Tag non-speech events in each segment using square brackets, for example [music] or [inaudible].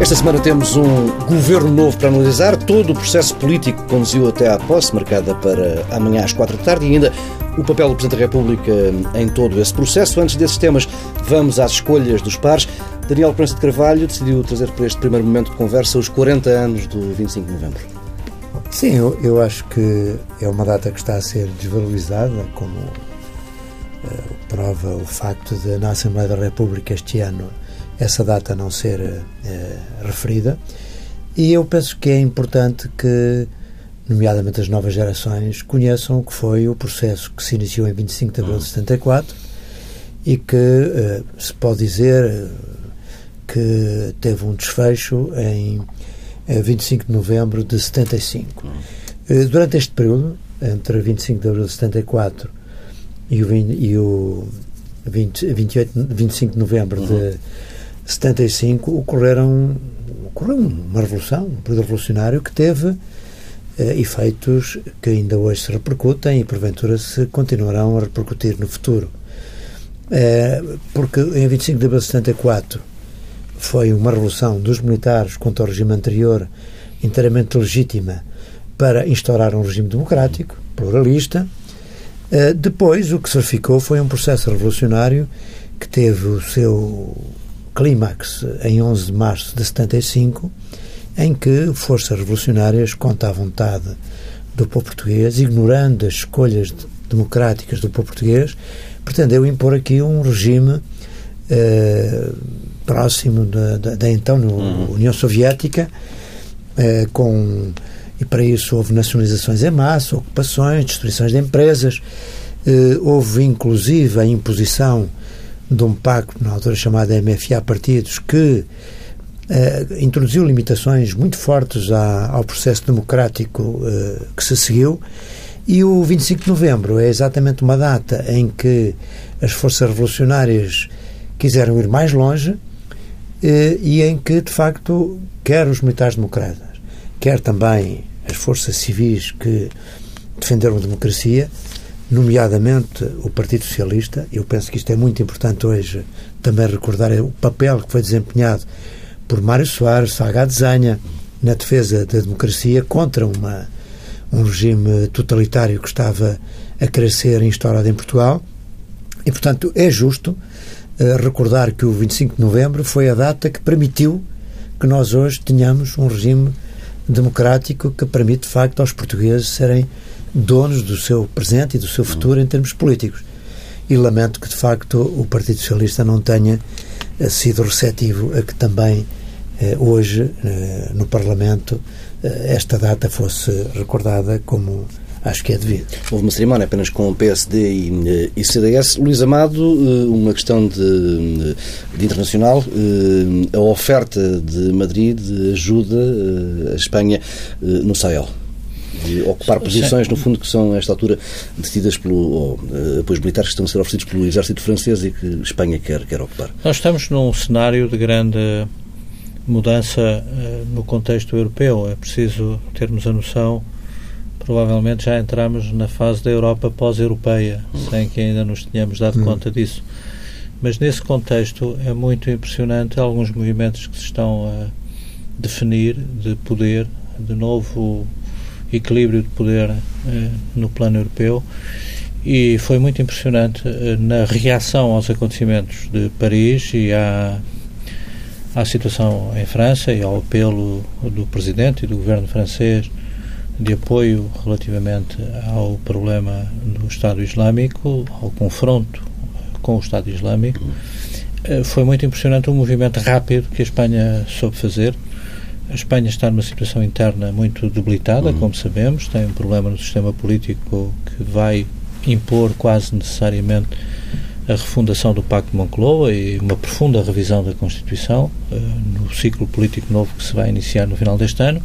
Esta semana temos um governo novo para analisar, todo o processo político que conduziu até à posse, marcada para amanhã às quatro da tarde, e ainda o papel do Presidente da República em todo esse processo. Antes desses temas, vamos às escolhas dos pares. Daniel Prensa de Carvalho decidiu trazer para este primeiro momento de conversa os 40 anos do 25 de novembro. Sim, eu, eu acho que é uma data que está a ser desvalorizada, como uh, prova o facto de, na Assembleia da República este ano, essa data não ser uh, referida. E eu penso que é importante que, nomeadamente as novas gerações, conheçam o que foi o processo que se iniciou em 25 de abril de 74 e que uh, se pode dizer que teve um desfecho em 25 de novembro de 75. Durante este período, entre 25 de abril de 74 e o, 20, e o 20, 28, 25 de novembro de 75 ocorreram ocorreu uma revolução, um período revolucionário que teve eh, efeitos que ainda hoje se repercutem e porventura se continuarão a repercutir no futuro. Eh, porque em 25 de abril de 74 foi uma revolução dos militares contra o regime anterior inteiramente legítima para instaurar um regime democrático, pluralista. Eh, depois, o que se verificou foi um processo revolucionário que teve o seu clímax em 11 de março de 75, em que forças revolucionárias, contra a vontade do povo português, ignorando as escolhas democráticas do povo português, pretendeu impor aqui um regime eh, próximo da, da, da então uhum. União Soviética, eh, com e para isso houve nacionalizações em massa, ocupações, destruições de empresas, eh, houve inclusive a imposição de um pacto, na altura chamado MFA Partidos, que eh, introduziu limitações muito fortes à, ao processo democrático eh, que se seguiu. E o 25 de novembro é exatamente uma data em que as forças revolucionárias quiseram ir mais longe e em que, de facto, quer os militares democratas, quer também as forças civis que defenderam a democracia, nomeadamente o Partido Socialista. Eu penso que isto é muito importante hoje também recordar o papel que foi desempenhado por Mário Soares, Salgado Zanha, na defesa da democracia contra uma, um regime totalitário que estava a crescer instaurado em Portugal. E, portanto, é justo recordar que o 25 de novembro foi a data que permitiu que nós hoje tenhamos um regime democrático que permite, de facto, aos portugueses serem donos do seu presente e do seu futuro em termos políticos. E lamento que, de facto, o Partido Socialista não tenha eh, sido receptivo a que também eh, hoje, eh, no Parlamento, esta data fosse recordada como acho que é devido. Houve uma cerimónia apenas com o PSD e, e CDS. Luís Amado, uma questão de, de internacional, a oferta de Madrid ajuda a Espanha no Sahel de ocupar posições, no fundo, que são, a esta altura, detidas pelo, ou, uh, apoios militares que estão a ser oferecidos pelo exército francês e que Espanha quer, quer ocupar. Nós estamos num cenário de grande mudança uh, no contexto europeu. É preciso termos a noção, provavelmente já entramos na fase da Europa pós-europeia, hum. sem que ainda nos tenhamos dado hum. conta disso. Mas nesse contexto é muito impressionante alguns movimentos que se estão a definir de poder, de novo equilíbrio de poder eh, no plano europeu e foi muito impressionante eh, na reação aos acontecimentos de Paris e à, à situação em França e ao apelo do Presidente e do governo francês de apoio relativamente ao problema do Estado Islâmico, ao confronto com o Estado Islâmico. Eh, foi muito impressionante o movimento rápido que a Espanha soube fazer a Espanha está numa situação interna muito debilitada, uhum. como sabemos, tem um problema no sistema político que vai impor quase necessariamente a refundação do Pacto de Moncloa e uma profunda revisão da Constituição uh, no ciclo político novo que se vai iniciar no final deste ano.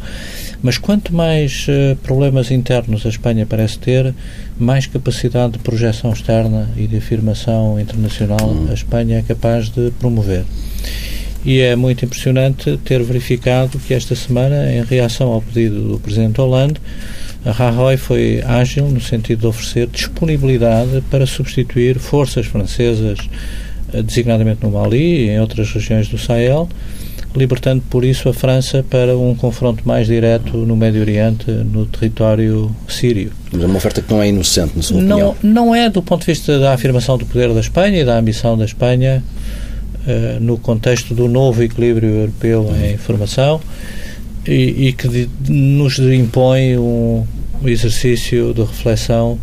Mas quanto mais uh, problemas internos a Espanha parece ter, mais capacidade de projeção externa e de afirmação internacional uhum. a Espanha é capaz de promover. E é muito impressionante ter verificado que esta semana, em reação ao pedido do Presidente Hollande, A Rajoy foi ágil no sentido de oferecer disponibilidade para substituir forças francesas, eh, designadamente no Mali e em outras regiões do Sahel, libertando por isso a França para um confronto mais direto no Médio Oriente, no território sírio. Mas é uma oferta que não é inocente, na sua não, opinião. Não é do ponto de vista da afirmação do poder da Espanha e da ambição da Espanha uh, no contexto do novo equilíbrio europeu em formação e, e que de, nos impõe um exercício de reflexão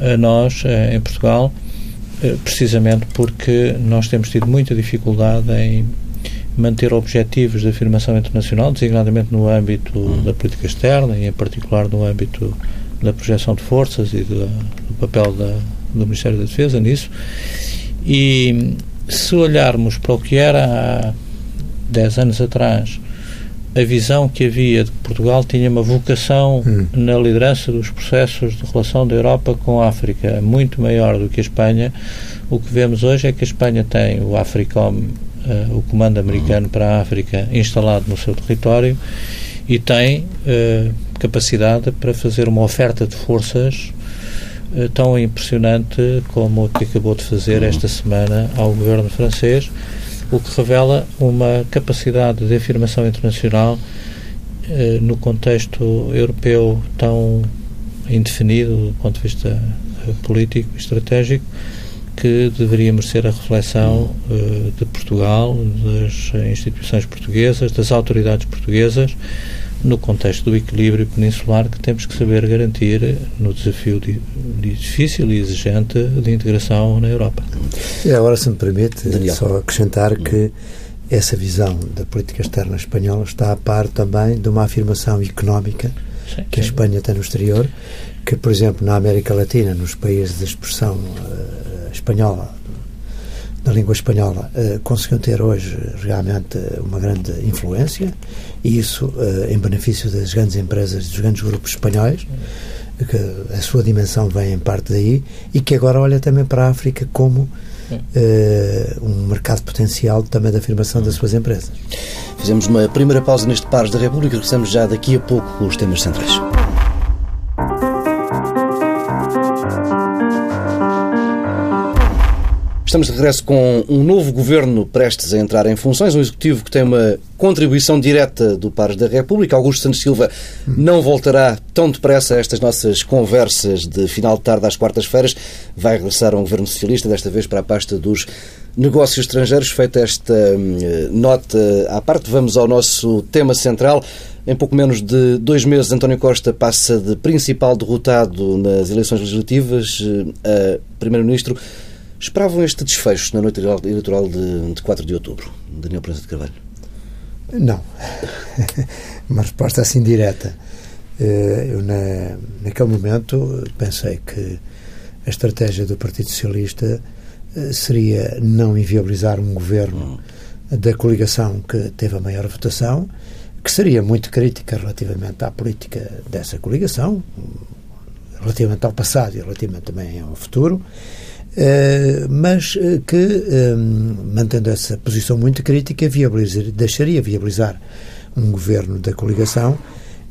a nós, uh, em Portugal, uh, precisamente porque nós temos tido muita dificuldade em manter objetivos de afirmação internacional, designadamente no âmbito uhum. da política externa e, em particular, no âmbito da projeção de forças e do, do papel da, do Ministério da Defesa nisso. E se olharmos para o que era há 10 anos atrás, a visão que havia de que Portugal tinha uma vocação hum. na liderança dos processos de relação da Europa com a África muito maior do que a Espanha, o que vemos hoje é que a Espanha tem o AFRICOM uh, o Comando Americano para a África instalado no seu território e tem uh, capacidade para fazer uma oferta de forças uh, tão impressionante como a que acabou de fazer esta semana ao governo francês, o que revela uma capacidade de afirmação internacional no contexto europeu tão indefinido do ponto de vista político e estratégico que deveria merecer a reflexão uh, de Portugal, das instituições portuguesas, das autoridades portuguesas, no contexto do equilíbrio peninsular que temos que saber garantir no desafio de, de difícil e exigente de integração na Europa. E agora, se me permite, Daniel. só acrescentar que essa visão da política externa espanhola está a par também de uma afirmação económica sim, que sim. a Espanha tem no exterior, que, por exemplo, na América Latina, nos países de expressão uh, espanhola, da língua espanhola, uh, conseguiu ter hoje realmente uma grande influência e isso uh, em benefício das grandes empresas, dos grandes grupos espanhóis, que a sua dimensão vem em parte daí e que agora olha também para a África como uh, um mercado potencial também da afirmação das suas empresas. Fizemos uma primeira pausa neste Pares da República, regressamos já daqui a pouco com os temas centrais. Estamos de regresso com um novo governo prestes a entrar em funções, um executivo que tem uma contribuição direta do Pares da República. Augusto Santos Silva não voltará tão depressa a estas nossas conversas de final de tarde às quartas-feiras. Vai regressar a um governo socialista, desta vez para a pasta dos negócios estrangeiros. Feita esta hum, nota à parte, vamos ao nosso tema central. Em pouco menos de dois meses, António Costa passa de principal derrotado nas eleições legislativas eh, a primeiro-ministro. Esperavam este desfecho na noite eleitoral de, de 4 de outubro? Daniel Prensa de Carvalho. Não. [laughs] Uma resposta assim direta. Eh, eu, na, naquele momento, pensei que a estratégia do Partido Socialista eh, seria não inviabilizar um governo da coligação que teve a maior votação, que seria muito crítica relativamente à política dessa coligação, relativamente ao passado e relativamente também ao futuro, mas eh, que, eh, mantendo essa posição muito crítica, viabilizar, deixaria viabilizar um governo da coligação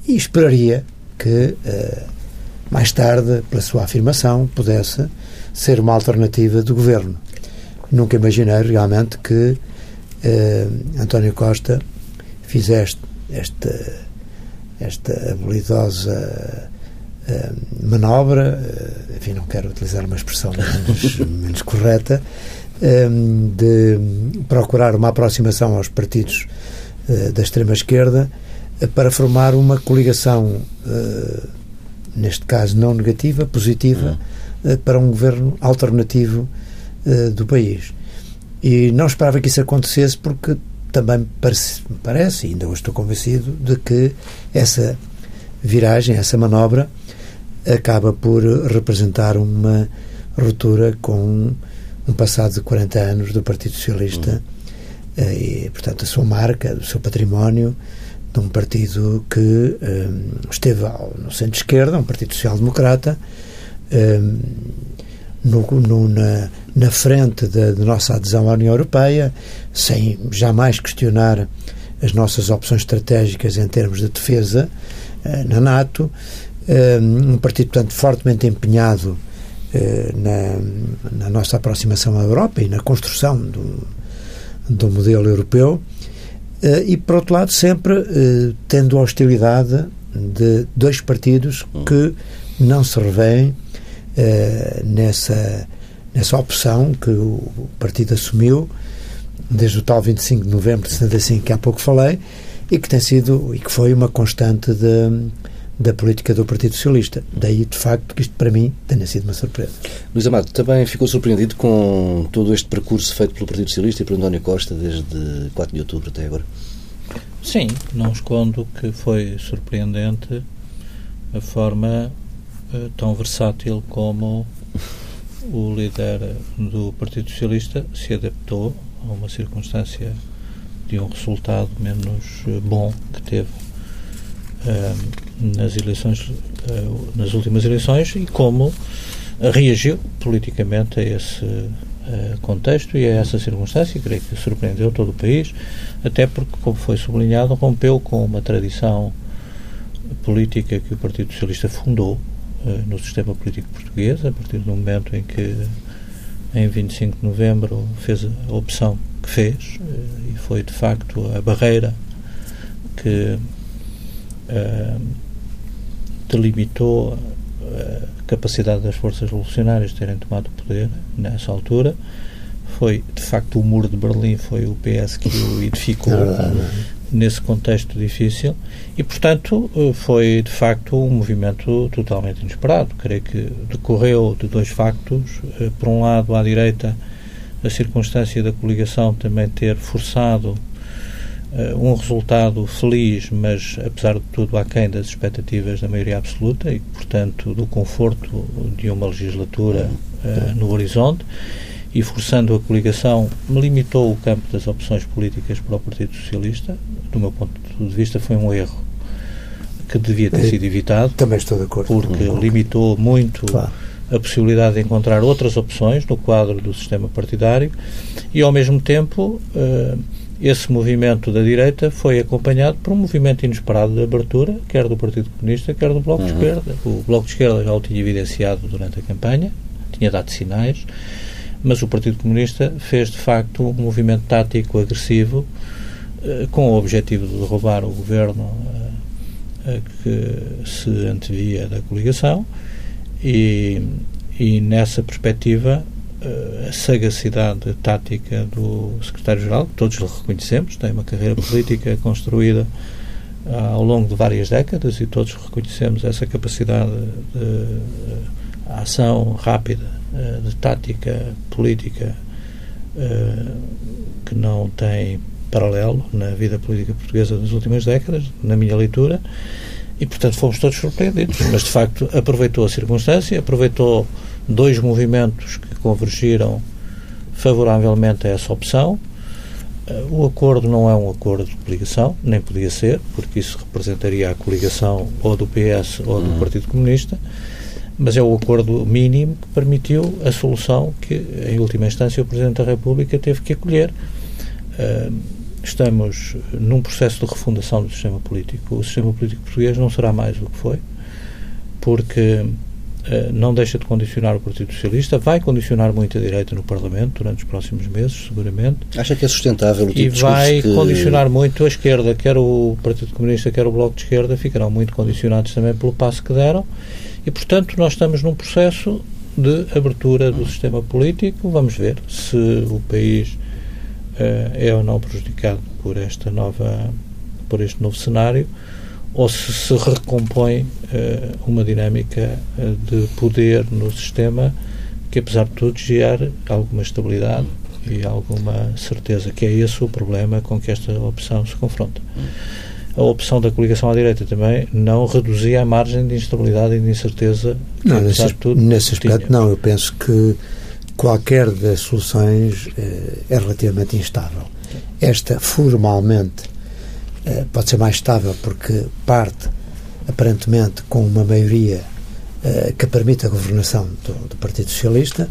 e esperaria que, mais tarde, pela sua afirmação, pudesse ser uma alternativa do governo. Nunca imaginei realmente que António Costa fizesse esta, esta habilidosa eh, manobra, uh, enfim, não quero utilizar uma expressão menos, [laughs] menos correta, eh, de procurar uma aproximação aos partidos da extrema-esquerda para formar uma coligação, neste caso não negativa, positiva, uhum. para um governo alternativo do país. E não esperava que isso acontecesse porque também parece, parece, ainda hoje estou convencido, de que essa viragem, essa manobra, acaba por representar uma ruptura com um passado de 40 anos do Partido Socialista uhum. e, portanto, a sua marca, o seu património de um partido que um, esteve no centro-esquerda, um partido social-democrata, um, no, no, na, na, frente da, da, nossa adesão à União Europeia, sem jamais questionar as nossas opções estratégicas em termos de defesa uh, na NATO, um partido, portanto, fortemente empenhado na, na, nossa aproximação à Europa e na construção do, do modelo europeu, e, por outro lado, sempre tendo a hostilidade de dois partidos que não se revêem nessa, nessa opção que o partido assumiu desde o tal 25 de novembro de 75 que há pouco falei e que tem sido e que foi uma constante de, da política do Partido Socialista. Daí, de facto, que isto para mim tenha sido uma surpresa. Luís Amado, também ficou surpreendido com todo este percurso feito pelo Partido Socialista e por António Costa desde 4 de outubro até agora? Sim, não escondo que foi surpreendente a forma uh, tão versátil como o líder do Partido Socialista se adaptou a uma circunstância de um resultado menos eh, bom que teve nas eleições, uh, nas últimas eleições e como reagiu politicamente a esse uh, contexto e a essa circunstância, creio que surpreendeu todo o país, até porque, como foi sublinhado, rompeu com uma tradição política que o Partido Socialista fundou no sistema político português, a partir do momento em que em 25 de novembro fez a opção que fez eh, e foi de facto a barreira que uh, delimitou a capacidade das forças revolucionárias de terem tomado o poder nessa altura foi de facto o muro de Berlim foi o PS que o [laughs] edificou nesse contexto difícil e, portanto, eh, foi de facto um movimento totalmente inesperado. Creio que decorreu de dois factos. Eh, por um lado, à direita, a circunstância da coligação também ter forçado um resultado feliz, mas apesar de tudo aquém das expectativas da maioria absoluta e, portanto, do conforto de uma legislatura uh, no horizonte e forçando a coligação, limitou o campo das opções políticas para o Partido Socialista. Do meu ponto de vista, foi um erro que devia ter sido evitado. Também estou de acordo. Porque limitou muito claro. a possibilidade de encontrar outras opções no quadro do sistema partidário e, ao mesmo tempo, uh, esse movimento da direita foi acompanhado por um movimento inesperado de abertura, quer do Partido Comunista, quer do Bloco uhum. de Esquerda. O Bloco de Esquerda já o tinha evidenciado durante a campanha, tinha dado sinais mas o Partido Comunista fez de facto um movimento tático agressivo eh, com o objetivo de derrubar o governo eh, que se antevia da coligação e, e nessa perspectiva a sagacidade tática do secretário-geral, que todos reconhecemos, tem uma carreira política construída ao longo de várias décadas e todos reconhecemos essa capacidade de ação rápida eh, de tática política que não tem paralelo na vida política portuguesa das últimas décadas, na minha leitura, e portanto fomos todos surpreendidos. Mas de facto aproveitou a circunstância, aproveitou dois movimentos que convergiram favoravelmente a essa opção. Uh, o acordo não é um acordo de coligação, nem podia ser, porque isso representaria a coligação ou do PS ou do uhum. Partido Comunista mas é o acordo mínimo que permitiu a solução que, em última instância, o Presidente da República teve que acolher. Uh, estamos num processo de refundação do sistema político. O sistema político português não será mais o que foi, porque não deixa de condicionar o Partido Socialista, vai condicionar muito a direita no Parlamento durante os próximos meses, seguramente. Acha que é sustentável o tipo E vai que... condicionar muito a esquerda, quer o Partido Comunista, quer o Bloco de Esquerda, ficarão muito condicionados também pelo passo que deram e, portanto, nós estamos num processo de abertura do sistema político. Vamos ver se o país uh, é ou não prejudicado por esta nova, por este novo cenário, ou se se recompõe uh, uma dinâmica uh, de poder no sistema que, apesar de tudo, gerar alguma estabilidade e alguma certeza, que é esse o problema com que esta opção se confronta a opção da coligação à direita também não reduzia a margem de instabilidade e de incerteza. Não, nesse, tudo, nesse aspecto tinha. não. Eu penso que qualquer das soluções eh, é relativamente instável. Esta, formalmente, eh, pode ser mais estável porque parte, aparentemente, com uma maioria eh, que permite a governação do, do Partido Socialista,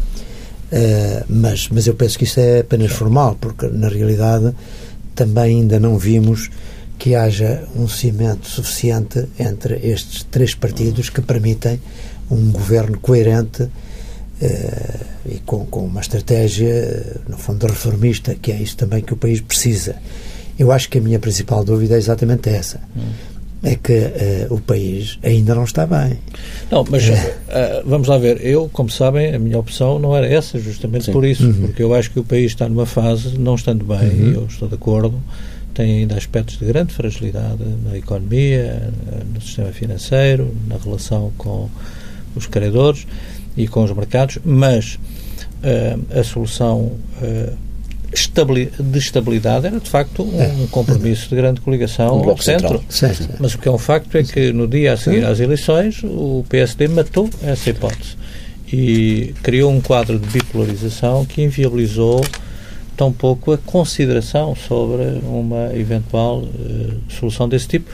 eh, mas, mas eu penso que isso é apenas formal, porque, na realidade, também ainda não vimos que haja um cimento suficiente entre estes três partidos que permitem um governo coerente eh, e com, com uma estratégia, no fundo, reformista, que é isso também que o país precisa. Eu acho que a minha principal dúvida é exatamente essa. Hum. É que uh, o país ainda não está bem. Não, mas uh, vamos lá ver. Eu, como sabem, a minha opção não era essa, justamente Sim. por isso. Uhum. Porque eu acho que o país está numa fase, não estando bem, uhum. eu estou de acordo, tem ainda aspectos de grande fragilidade na economia, no sistema financeiro, na relação com os credores e com os mercados, mas uh, a solução uh, de estabilidade era de facto um é. compromisso de grande coligação um ao centro. Mas o que é um facto é que no dia a seguir às eleições o PSD matou essa hipótese e criou um quadro de bipolarização que inviabilizou tão pouco a consideração sobre uma eventual uh, solução desse tipo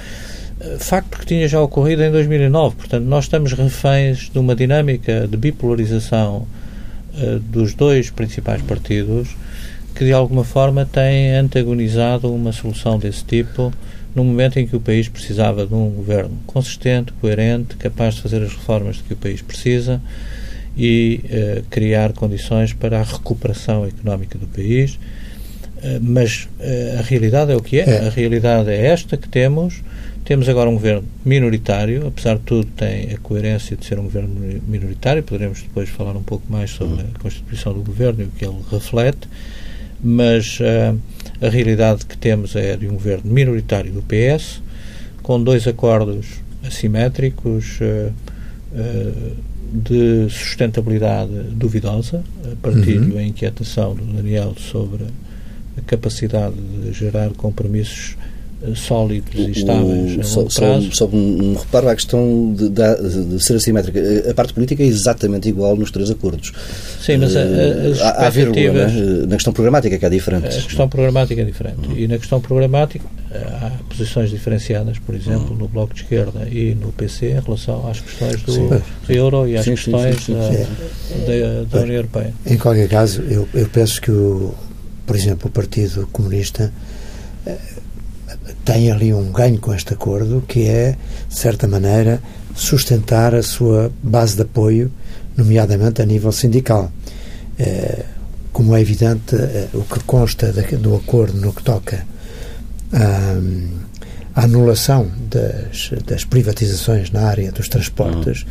facto que tinha já ocorrido em 2009. Portanto, nós estamos reféns de uma dinâmica de bipolarização uh, dos dois principais partidos que, de alguma forma, tem antagonizado uma solução desse tipo no momento em que o país precisava de um governo consistente, coerente, capaz de fazer as reformas de que o país precisa e uh, criar condições para a recuperação económica do país. Uh, mas a realidade é o que é. é. A realidade é esta que temos temos agora um governo minoritário, apesar de tudo, tem a coerência de ser um governo minoritário. Poderemos depois falar um pouco mais sobre a constituição do governo e o que ele reflete, mas uh, a realidade que temos é de um governo minoritário do PS, com dois acordos assimétricos uh, uh, de sustentabilidade duvidosa. Partilho uhum. a inquietação do Daniel sobre a capacidade de gerar compromissos sólidos e estáveis o, a longo prazo. Só, só um reparo à questão de, de, de, ser assimétrica. A parte política é exatamente igual nos três acordos. Sim, mas a, as há, há expectativas... Né? Na questão programática é que há diferentes. A questão programática é diferente. Hum. E na questão programática há posições diferenciadas, por exemplo, hum. no Bloco de Esquerda e no PC em relação às questões do sim. euro e às sim, questões sim, da, da, da, União Europeia. Em qualquer caso, eu, eu penso que, o, por exemplo, o Partido Comunista tem ali um ganho com este acordo, que é, de certa maneira, sustentar a sua base de apoio, nomeadamente a nível sindical. É, como é evidente, é, o que consta do acordo no que toca à, anulação das, das, privatizações na área dos transportes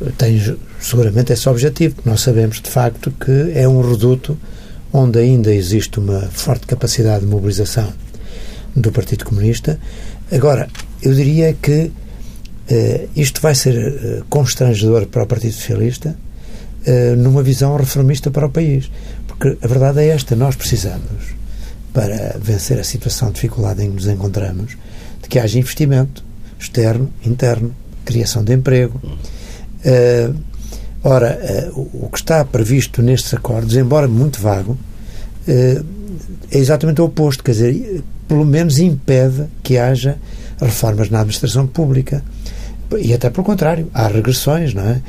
uhum. tem seguramente esse objetivo. Nós sabemos, de facto, que é um reduto onde ainda existe uma forte capacidade de mobilização do Partido Comunista. Agora, eu diria que uh, isto vai ser uh, constrangedor para o Partido Socialista uh, numa visão reformista para o país. Porque a verdade é esta: nós precisamos, para vencer a situação de dificuldade em que nos encontramos, de que haja investimento externo, interno, criação de emprego. ora, o que está previsto nestes acordos, embora muito vago, é exatamente o oposto. Quer dizer, pelo menos impede que haja reformas na administração pública. E até pelo contrário, há regressões, não é?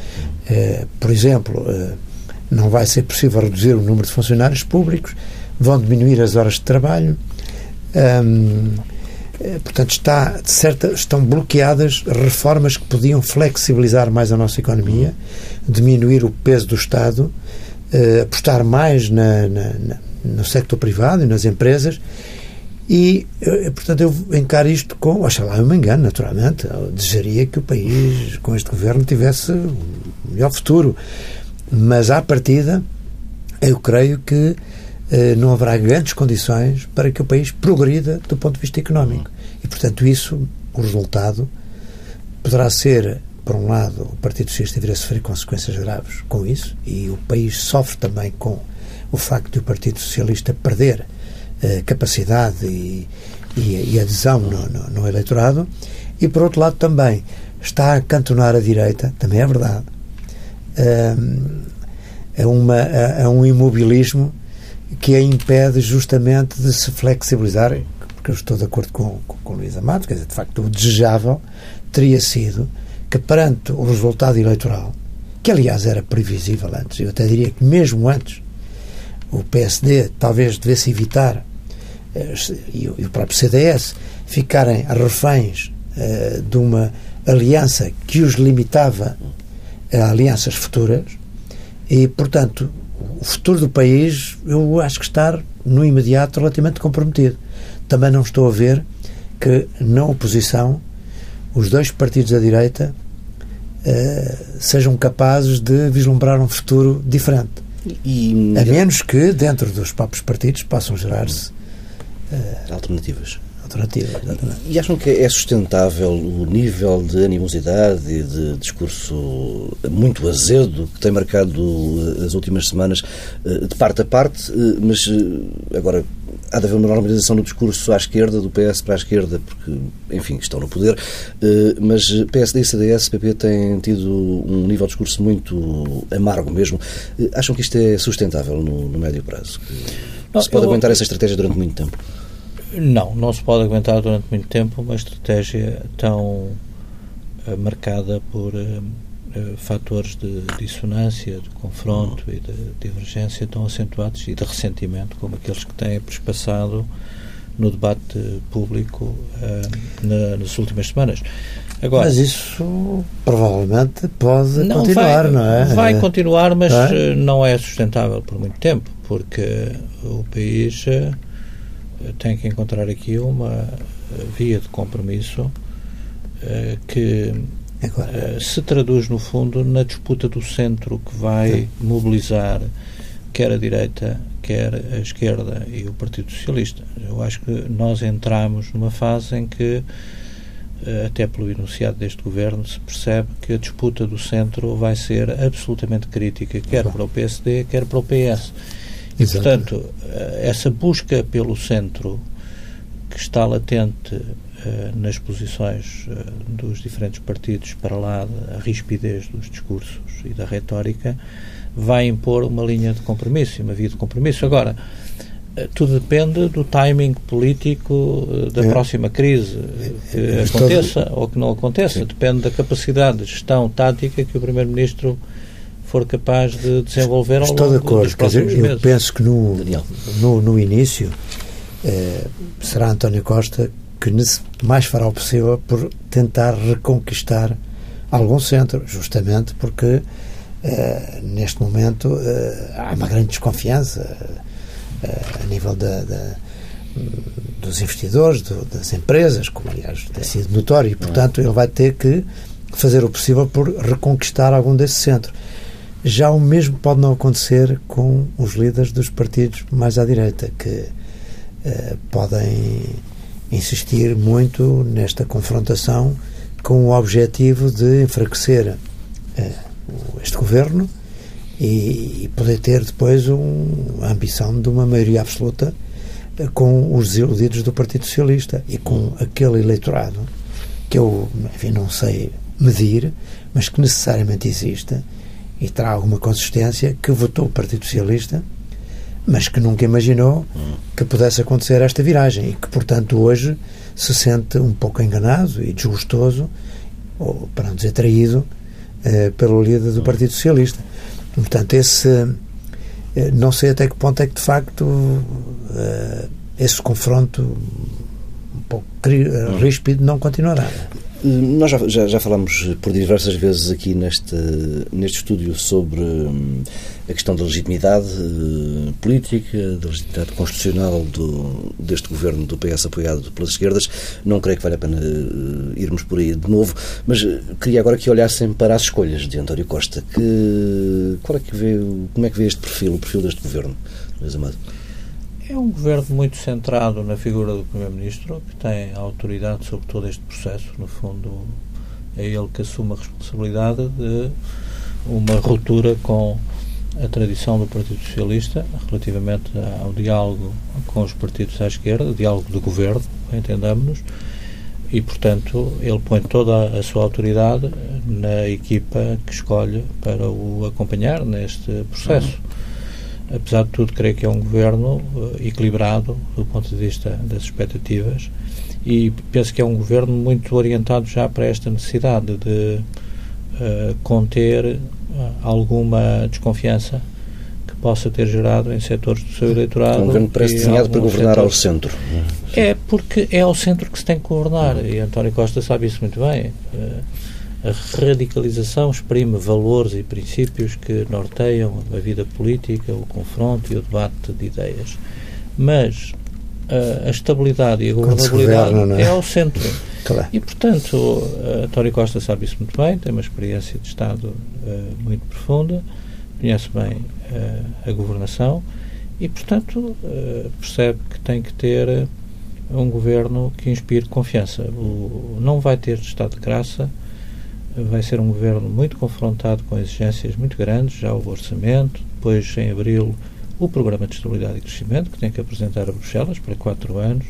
é por exemplo, é, não vai ser possível reduzir o número de funcionários públicos, vão diminuir as horas de trabalho. Hum, portanto, está, certa, estão bloqueadas reformas que podiam flexibilizar mais a nossa economia, diminuir o peso do Estado, apostar mais na, na, na, no sector privado e nas empresas e, eh, portanto, eu encaro isto com, oxalá eu me engano, naturalmente. Eu desejaria que o país, com este governo, tivesse um melhor futuro. Mas, à partida, eu creio que eh, não haverá grandes condições para que o país progrida do ponto de vista económico. E, portanto, isso, o resultado, poderá ser, por um lado, o Partido Socialista vir a sofrer consequências graves com isso, e o país sofre também com o facto de o Partido Socialista perder capacidade e, e, e adesão no, no, no, eleitorado, e por outro lado também está a cantonar a direita, também é verdade, eh, a, uma, a um imobilismo que a impede justamente de se flexibilizar, porque eu estou de acordo com, com, com o Luís Amado, quer dizer, de facto, o desejável teria sido que perante o resultado eleitoral, que aliás era previsível antes, eu até diria que mesmo antes, o PSD talvez devesse evitar e o próprio CDS ficarem reféns uh, de uma aliança que os limitava a alianças futuras e, portanto, o futuro do país eu acho que está no imediato relativamente comprometido. Também não estou a ver que na oposição os dois partidos da direita uh, sejam capazes de vislumbrar um futuro diferente. E, a menos que dentro dos próprios partidos possam gerar-se uh, alternativas alternativa. Exatamente. E acham que é sustentável o nível de animosidade e de discurso muito azedo que tem marcado eh, as últimas semanas, eh, de parte a parte, eh, mas agora há de haver uma normalização do discurso à esquerda, do PS para a esquerda, porque, enfim, estão no poder, mas PSD e CDS, PP têm tido um nível de discurso muito amargo mesmo. Acham que isto é sustentável no, no médio prazo? Que se pode aguentar essa estratégia durante muito tempo? Não, não se pode aguentar durante muito tempo uma estratégia tão uh, marcada por uh, uh, fatores de dissonância, de confronto e de divergência tão acentuados e de ressentimento como aqueles que têm perspassado no debate público na, nas últimas semanas. Agora, mas isso provavelmente pode não, continuar, vai, não é? Vai continuar, mas é? não é sustentável por muito tempo, porque o país tem que encontrar aqui uma eh, via de compromisso uh, que uh, se traduz, no fundo, na disputa do centro que vai Sim. mobilizar quer a direita, quer a esquerda e o Partido Socialista. Eu acho que nós entramos numa fase em que, até pelo enunciado deste governo, se percebe que a disputa do centro vai ser absolutamente crítica, quer para o PSD, quer para o PS e, portanto, eh, essa busca pelo centro que está latente uh, nas posições uh, dos diferentes partidos para lá da rispidez dos discursos e da retórica vai impor uma linha de compromisso, uma via de compromisso. Agora, uh, tudo depende do timing político da é. próxima crise que é. aconteça ou que não aconteça. Sim. Depende da capacidade de gestão tática que o Primeiro-Ministro for capaz de desenvolver ao Estou longo de acordo, dos próximos dizer, Eu penso que no, no, no início eh, será António Costa que mais fará o possível por tentar reconquistar algum centro, justamente porque eh, neste momento eh, há uma grande desconfiança eh, a nível da, da dos investidores, do, das empresas, como aliás tem sido notório, e portanto ele vai ter que fazer o possível por reconquistar algum desse centro. Já o mesmo pode não acontecer com os líderes dos partidos mais à direita, que eh, podem insistir muito nesta confrontação com o objetivo de enfraquecer eh, este governo e, e, poder ter depois um, a ambição de uma maioria absoluta eh, com os desiludidos do Partido Socialista e com aquele eleitorado que eu, enfim, não sei medir, mas que necessariamente existe e terá alguma consistência que votou o Partido Socialista, mas que nunca imaginou que pudesse acontecer esta viragem e que, portanto, hoje se sente um pouco enganado e desgostoso, ou para não dizer traído, eh, pelo líder do Partido Socialista. Portanto, esse. Eh, não sei até que ponto é que, de facto, eh, esse confronto um pouco ríspido não continuará. Nós já, já, já falámos por diversas vezes aqui neste, neste estúdio sobre hum, a questão da legitimidade uh, política, da legitimidade constitucional do, deste governo do PS apoiado pelas esquerdas. Não creio que valha a pena uh, irmos por aí de novo, mas uh, queria agora que olhassem para as escolhas de António Costa. Que, qual é que vê, como é que vê este perfil, o perfil deste governo, Luís Amado? É um governo muito centrado na figura do Primeiro-Ministro, que tem autoridade sobre todo este processo. No fundo, é ele que assume a responsabilidade de uma ruptura com a tradição do Partido Socialista relativamente ao diálogo com os partidos à esquerda, diálogo do governo, entendamos-nos, e, portanto, ele põe toda a sua autoridade na equipa que escolhe para o acompanhar neste processo. Apesar de tudo, creio que é um governo uh, equilibrado do ponto de vista das expectativas e penso que é um governo muito orientado já para esta necessidade de uh, conter uh, alguma desconfiança que possa ter gerado em setores do seu eleitorado. Um governo parece desenhado para governar setores. ao centro. É, porque é ao centro que se tem que governar, e António Costa sabe isso muito bem. Eh, a radicalização exprime valores e princípios que norteiam a vida política, o confronto e o debate de ideias. Mas a, a estabilidade e a governabilidade governa, é? é? ao centro. Claro. E, portanto, António Costa sabe isso muito bem, tem uma experiência de Estado uh, muito profunda, conhece bem uh, a governação e, portanto, uh, percebe que tem que ter um governo que inspire confiança. O, não vai ter estado de graça vai ser um governo muito confrontado com exigências muito grandes, já o orçamento, depois em abril o programa de estabilidade e crescimento, que tem que apresentar a Bruxelas para quatro anos,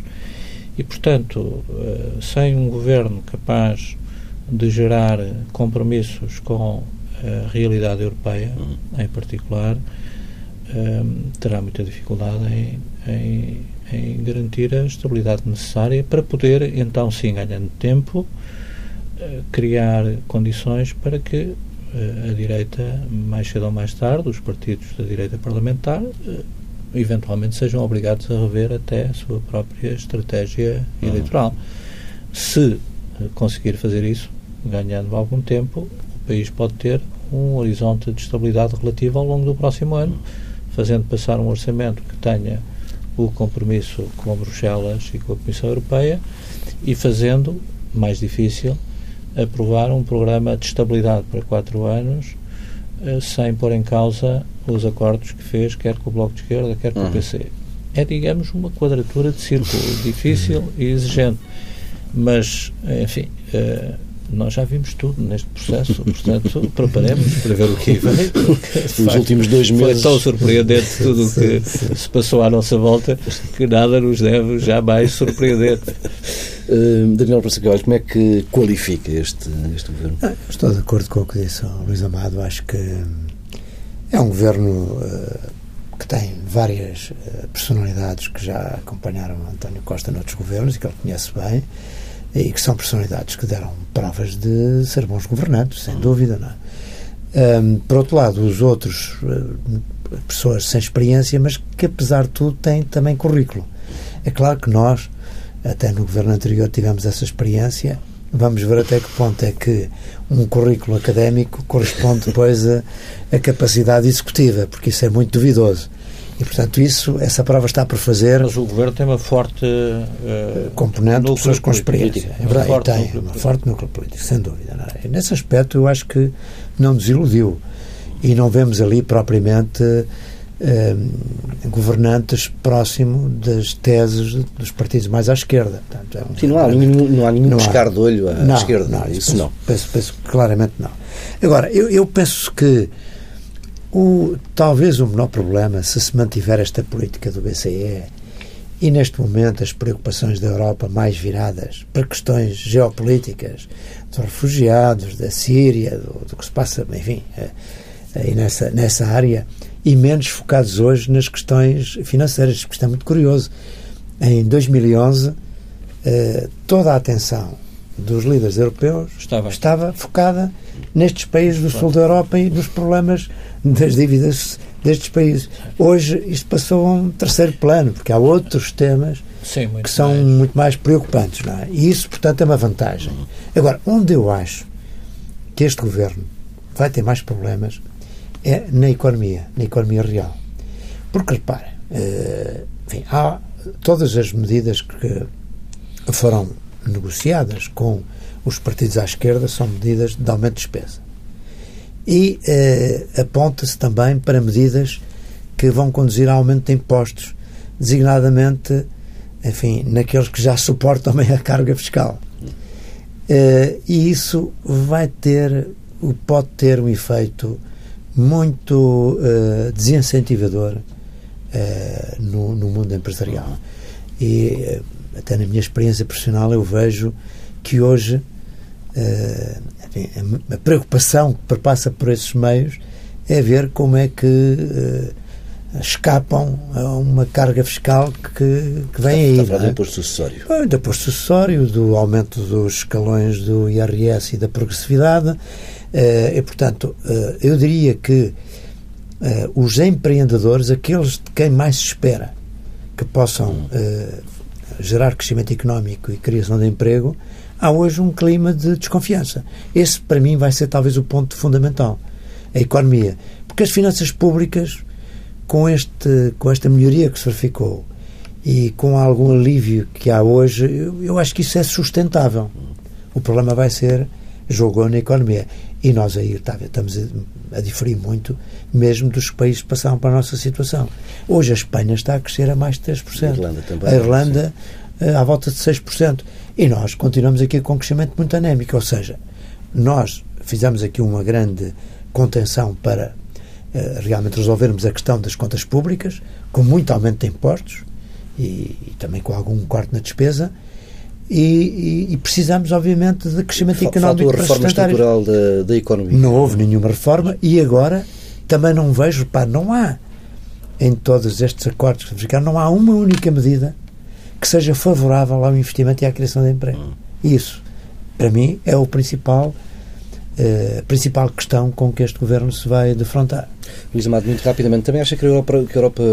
e, portanto, eh, sem um governo capaz de gerar compromissos com a realidade europeia, uhum. em particular, eh, terá muita dificuldade em, em, em garantir a estabilidade necessária para poder, então sim, ganhando tempo, criar condições para que eh, a direita, mais cedo ou mais tarde, os partidos da direita parlamentar, eh, eventualmente sejam obrigados a rever até a sua própria estratégia uhum. eleitoral. Se eh, conseguir fazer isso, ganhando algum tempo, o país pode ter um horizonte de estabilidade relativa ao longo do próximo ano, fazendo passar um orçamento que tenha o compromisso com Bruxelas e com a Comissão Europeia e fazendo mais difícil aprovar um programa de estabilidade para quatro anos eh, sem pôr em causa os acordos que fez, quer com o Bloco de Esquerda, quer com uhum. o PC. É, digamos, uma quadratura de círculo difícil e exigente. Mas, enfim, uh, nós já vimos tudo neste processo, portanto, [laughs] preparemos para ver o que vem. [laughs] Os últimos dois meses. Foi tão surpreendente [laughs] tudo o que se passou à nossa volta que nada nos deve jamais surpreender. Uh, Daniel Passagalhos, como é que qualifica este, este governo? Ah, estou de acordo com o que disse o Luís Amado. Acho que é um governo uh, que tem várias uh, personalidades que já acompanharam António Costa noutros governos e que ele conhece bem e que são personalidades que deram provas de ser bons governantes, sem dúvida. Não é? um, por outro lado, os outros, pessoas sem experiência, mas que apesar de tudo têm também currículo. É claro que nós até no governo anterior tivemos essa experiência. Vamos ver até que ponto é que um currículo académico corresponde [laughs] depois a, a capacidade executiva, porque isso é muito duvidoso. E, portanto, isso, essa prova está por fazer. Mas o Governo tem uma forte uh, componente de pessoas com experiência. É verdade, forte tem, uma forte núcleo político, sem dúvida. É? Nesse aspecto, eu acho que não nos iludiu. E não vemos ali propriamente eh, governantes próximo das teses dos partidos mais à esquerda. Portanto, é um, Sim, não há nenhum, não há nenhum não descar de olho à não, esquerda. Não, isso penso, não. Penso, penso, claramente não. Agora, eu, eu penso que o, talvez o menor problema, se se mantiver esta política do BCE e neste momento as preocupações da Europa mais viradas para questões geopolíticas, dos refugiados, da Síria, do, do que se passa, enfim, eh, aí nessa, nessa área, e menos focados hoje nas questões financeiras, porque isto é muito curioso. Em 2011, eh, toda a atenção dos líderes europeus estava, estava focada nestes países do sul da Europa e nos problemas das dívidas destes países. Hoje isto passou a um terceiro plano, porque há outros temas Sim, que são mais. muito mais preocupantes. Não é? E isso, portanto, é uma vantagem. Agora, onde eu acho que este governo vai ter mais problemas é na economia, na economia real. Porque, repare, uh, enfim, há todas as medidas que foram negociadas com os partidos à esquerda são medidas de aumento de despesa. E uh, aponta-se também para medidas que vão conduzir a aumento de impostos, designadamente, enfim, naqueles que já suportam [laughs] bem a carga fiscal. Uh, e isso vai ter, pode ter um efeito muito uh, desincentivador uh, no, no, mundo empresarial. E uh, até na minha experiência profissional eu vejo que hoje enfim, a, preocupação que perpassa por esses meios é ver como é que escapam a uma carga fiscal que, que vem aí. Está a do imposto sucessório. do imposto sucessório, do aumento dos escalões do IRS e da progressividade, eh, e, portanto, eh, eu diria que os empreendedores, aqueles de quem mais se espera que possam gerar crescimento económico e criação de emprego, há hoje um clima de desconfiança. Esse, para mim, vai ser talvez o ponto fundamental. A economia. Porque as finanças públicas, com, este, com esta melhoria que se verificou e com algum alívio que há hoje, eu, eu acho que isso é sustentável. O problema vai ser jogou na economia. E nós aí tá, estamos a, a, diferir muito, mesmo dos países que passaram para a nossa situação. Hoje a Espanha está a crescer a mais de 3%. A Irlanda também. A Irlanda sim. Eh, à volta de 6%. E nós continuamos aqui com um crescimento muito anémico. Ou seja, nós fizemos aqui uma grande contenção para uh, realmente resolvermos a questão das contas públicas, com muito aumento de impostos e, e também com algum corte na despesa e, e, e, precisamos, obviamente, de crescimento Falta económico a reforma estrutural da, da economia. Não houve nenhuma reforma e agora também não vejo, pá, não há em todos estes acordos que ficaram, não há uma única medida que seja favorável ao investimento e à criação de emprego. Hum. Isso, para mim, é o principal a principal questão com que este governo se vai defrontar. Luís Amado, muito rapidamente, também acha que a, Europa, que a Europa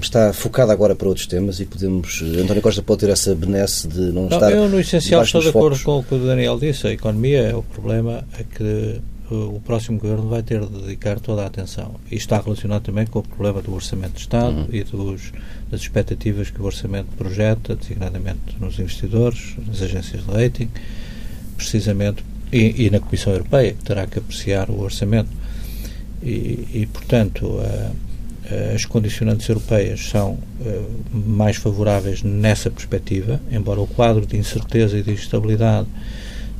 está focada agora para outros temas e podemos. António Costa pode ter essa benesse de não, não estar. Eu, no essencial, estou de acordo com o que o Daniel disse. A economia é o problema a que o próximo governo vai ter de dedicar toda a atenção. E está relacionado também com o problema do orçamento de Estado uhum. e dos, das expectativas que o orçamento projeta, designadamente nos investidores, nas agências de rating, precisamente e, e, na Comissão Europeia, que terá que apreciar o orçamento. E, e portanto, as condicionantes europeias são mais favoráveis nessa perspectiva, embora o quadro de incerteza e de instabilidade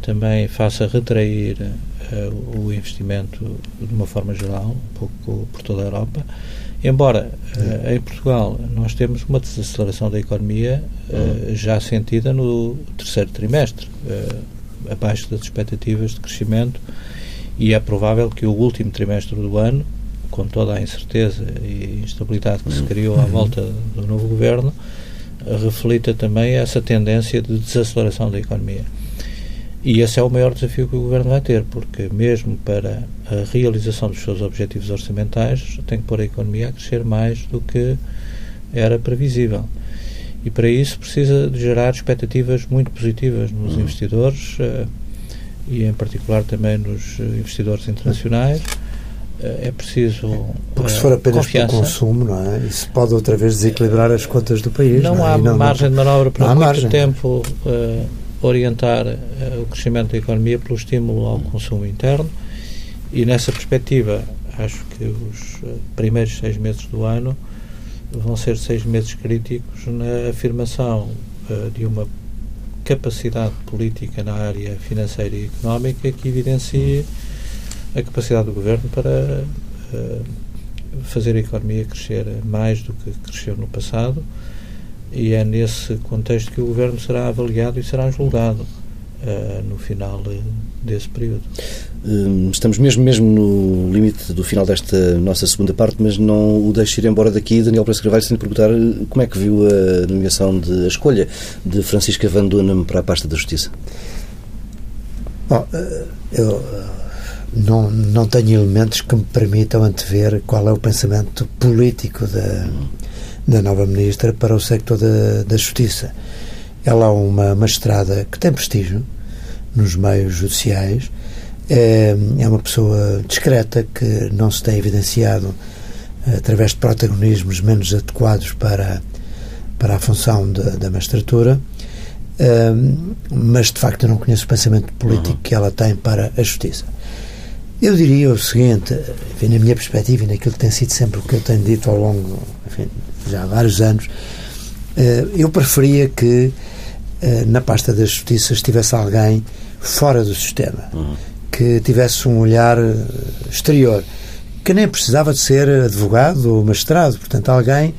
também faça retrair o investimento de uma forma geral, um pouco por toda a Europa. Embora em Portugal nós temos uma desaceleração da economia já sentida no terceiro trimestre abaixo das expectativas de crescimento e é provável que o último trimestre do ano, com toda a incerteza e instabilidade que se criou à uhum. volta do novo governo, reflita também essa tendência de desaceleração da economia. E esse é o maior desafio que o Governo vai ter, porque mesmo para a realização dos seus objetivos orçamentais tem que pôr a economia a crescer mais do que era previsível. E para isso precisa de gerar expectativas muito positivas nos uhum. investidores uh, e, em particular, também nos investidores internacionais. Uh, é preciso. Porque se for apenas para o consumo, não é? Isso pode outra vez desequilibrar as contas do país. Não, não é? há não, margem de manobra para muito margem. tempo uh, orientar o crescimento da economia pelo estímulo ao consumo interno. E, nessa perspectiva, acho que os primeiros seis meses do ano vão ser seis meses críticos na afirmação uh, de uma capacidade política na área financeira e económica que evidencie a capacidade do governo para uh, fazer a economia crescer mais do que cresceu no passado e é nesse contexto que o governo será avaliado e será julgado uh, no final desse período. Hum, estamos mesmo, mesmo no limite do final desta nossa segunda parte, mas não o deixo ir embora daqui. Daniel Preço Carvalho, sem lhe perguntar eh, como é que viu a nomeação de a escolha de Francisca Van Dunham para a pasta da Justiça. Bom, eh, eu não, não tenho elementos que me permitam antever qual é o pensamento político da, da nova ministra para o sector da, da Justiça. Ela é uma magistrada que tem prestígio nos meios judiciais, é, é uma pessoa discreta que não se tem evidenciado eh, através de protagonismos menos adequados para, para a função de, da magistratura, eh, mas de facto eu não conheço o pensamento político uhum. que ela tem para a justiça. Eu diria o seguinte, enfim, na minha perspectiva e naquilo que tem sido sempre o que eu tenho dito ao longo, enfim, já há vários anos, eh, eu preferia que na pasta da justiça estivesse alguém fora do sistema. Uhum que tivesse um olhar eh, exterior, que nem precisava de ser advogado ou magistrado, portanto, alguém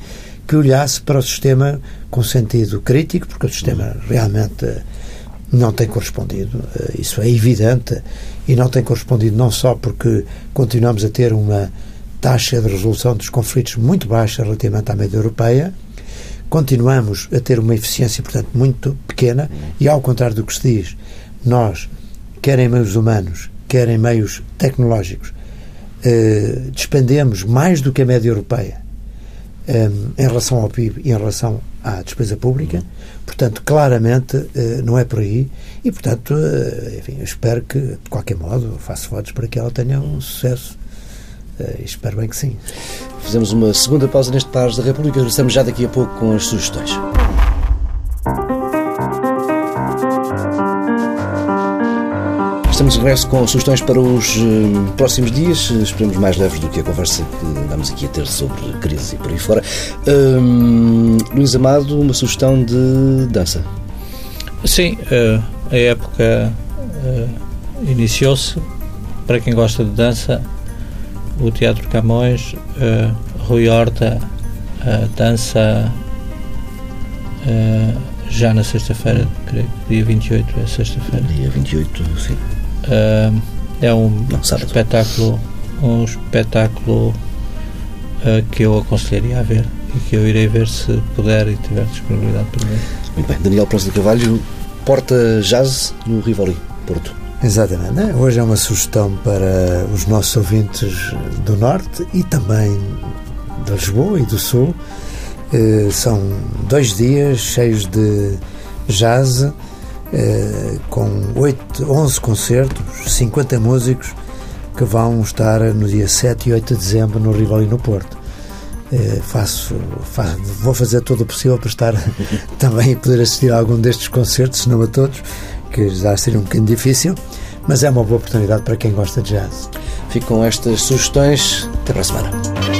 que olhasse para o sistema com sentido crítico, porque o sistema realmente não tem correspondido, eh, isso é evidente, e não tem correspondido não só porque continuamos a ter uma taxa de resolução dos conflitos muito baixa relativamente à média europeia, continuamos a ter uma eficiência, portanto, muito pequena, e ao contrário do que se diz, nós quer em meios humanos, quer em meios tecnológicos, eh, despendemos mais do que a média europeia eh, em relação ao PIB e em relação à despesa pública, portanto, claramente não é por aí e, portanto, enfim, eu espero que, de qualquer modo, faço votos para que ela tenha um sucesso e espero bem que sim. Fizemos uma segunda pausa neste Pares da República, regressamos já daqui a pouco com as sugestões. Estamos de regresso com sugestões para os uh, próximos dias. Esperemos mais leves do que a conversa que andamos aqui a ter sobre crise e por aí fora. Uh, Luís Amado, uma sugestão de dança. Sim, uh, a época iniciou-se. Para quem gosta de dança, o Teatro Camões, Rui Horta, dança já na sexta-feira, creio que dia 28 é sexta-feira. Dia 28, sim. Uh, é um Não, espetáculo, um espetáculo uh, que eu aconselharia a ver e que eu irei ver se puder e tiver disponibilidade para ver. Muito bem, Daniel Pronto de Carvalho, Porta Jazz no Rivoli, Porto. Exatamente. Né? Hoje é uma sugestão para os nossos ouvintes do Norte e também de Lisboa e do Sul. Uh, são dois dias cheios de jazz eh, com 8, 11 concertos, 50 músicos que vão estar no dia 7 e 8 de dezembro no Rivoli no Porto. Eh, faço, faço, vou fazer todo o possível para estar [laughs] também e poder assistir a algum destes concertos, se não a todos, que já seria um bocadinho difícil, mas é uma boa oportunidade para quem gosta de jazz. Ficam estas sugestões. Até para a semana.